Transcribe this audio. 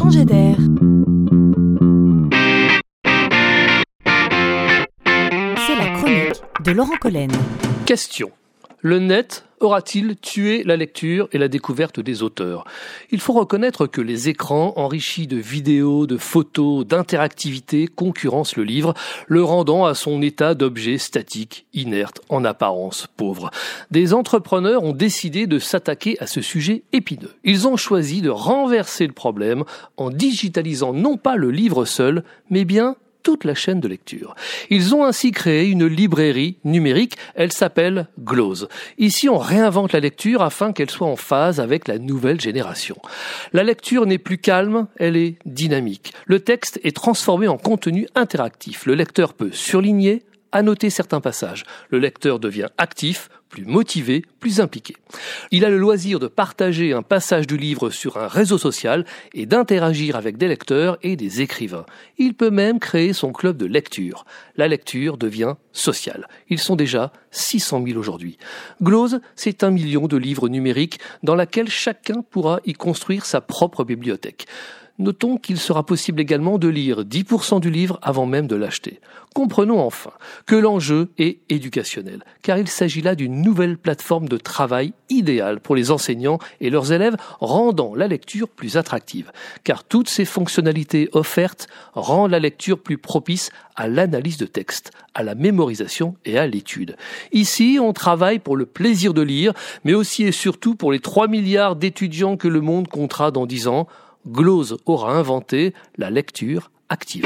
changer d'air. C'est la chronique de Laurent Collen. Question. Le net aura-t-il tué la lecture et la découverte des auteurs? Il faut reconnaître que les écrans enrichis de vidéos, de photos, d'interactivité concurrencent le livre, le rendant à son état d'objet statique, inerte, en apparence pauvre. Des entrepreneurs ont décidé de s'attaquer à ce sujet épineux. Ils ont choisi de renverser le problème en digitalisant non pas le livre seul, mais bien toute la chaîne de lecture. Ils ont ainsi créé une librairie numérique, elle s'appelle Glose. Ici, on réinvente la lecture afin qu'elle soit en phase avec la nouvelle génération. La lecture n'est plus calme, elle est dynamique. Le texte est transformé en contenu interactif. Le lecteur peut surligner, annoter certains passages. Le lecteur devient actif, plus motivé, plus impliqué. Il a le loisir de partager un passage du livre sur un réseau social et d'interagir avec des lecteurs et des écrivains. Il peut même créer son club de lecture. La lecture devient sociale. Ils sont déjà 600 000 aujourd'hui. Glose, c'est un million de livres numériques dans laquelle chacun pourra y construire sa propre bibliothèque. Notons qu'il sera possible également de lire 10% du livre avant même de l'acheter. Comprenons enfin que l'enjeu est éducationnel, car il s'agit là d'une nouvelle plateforme de travail idéale pour les enseignants et leurs élèves, rendant la lecture plus attractive, car toutes ces fonctionnalités offertes rendent la lecture plus propice à l'analyse de texte, à la mémorisation et à l'étude. Ici, on travaille pour le plaisir de lire, mais aussi et surtout pour les 3 milliards d'étudiants que le monde comptera dans 10 ans, Glose aura inventé la lecture active.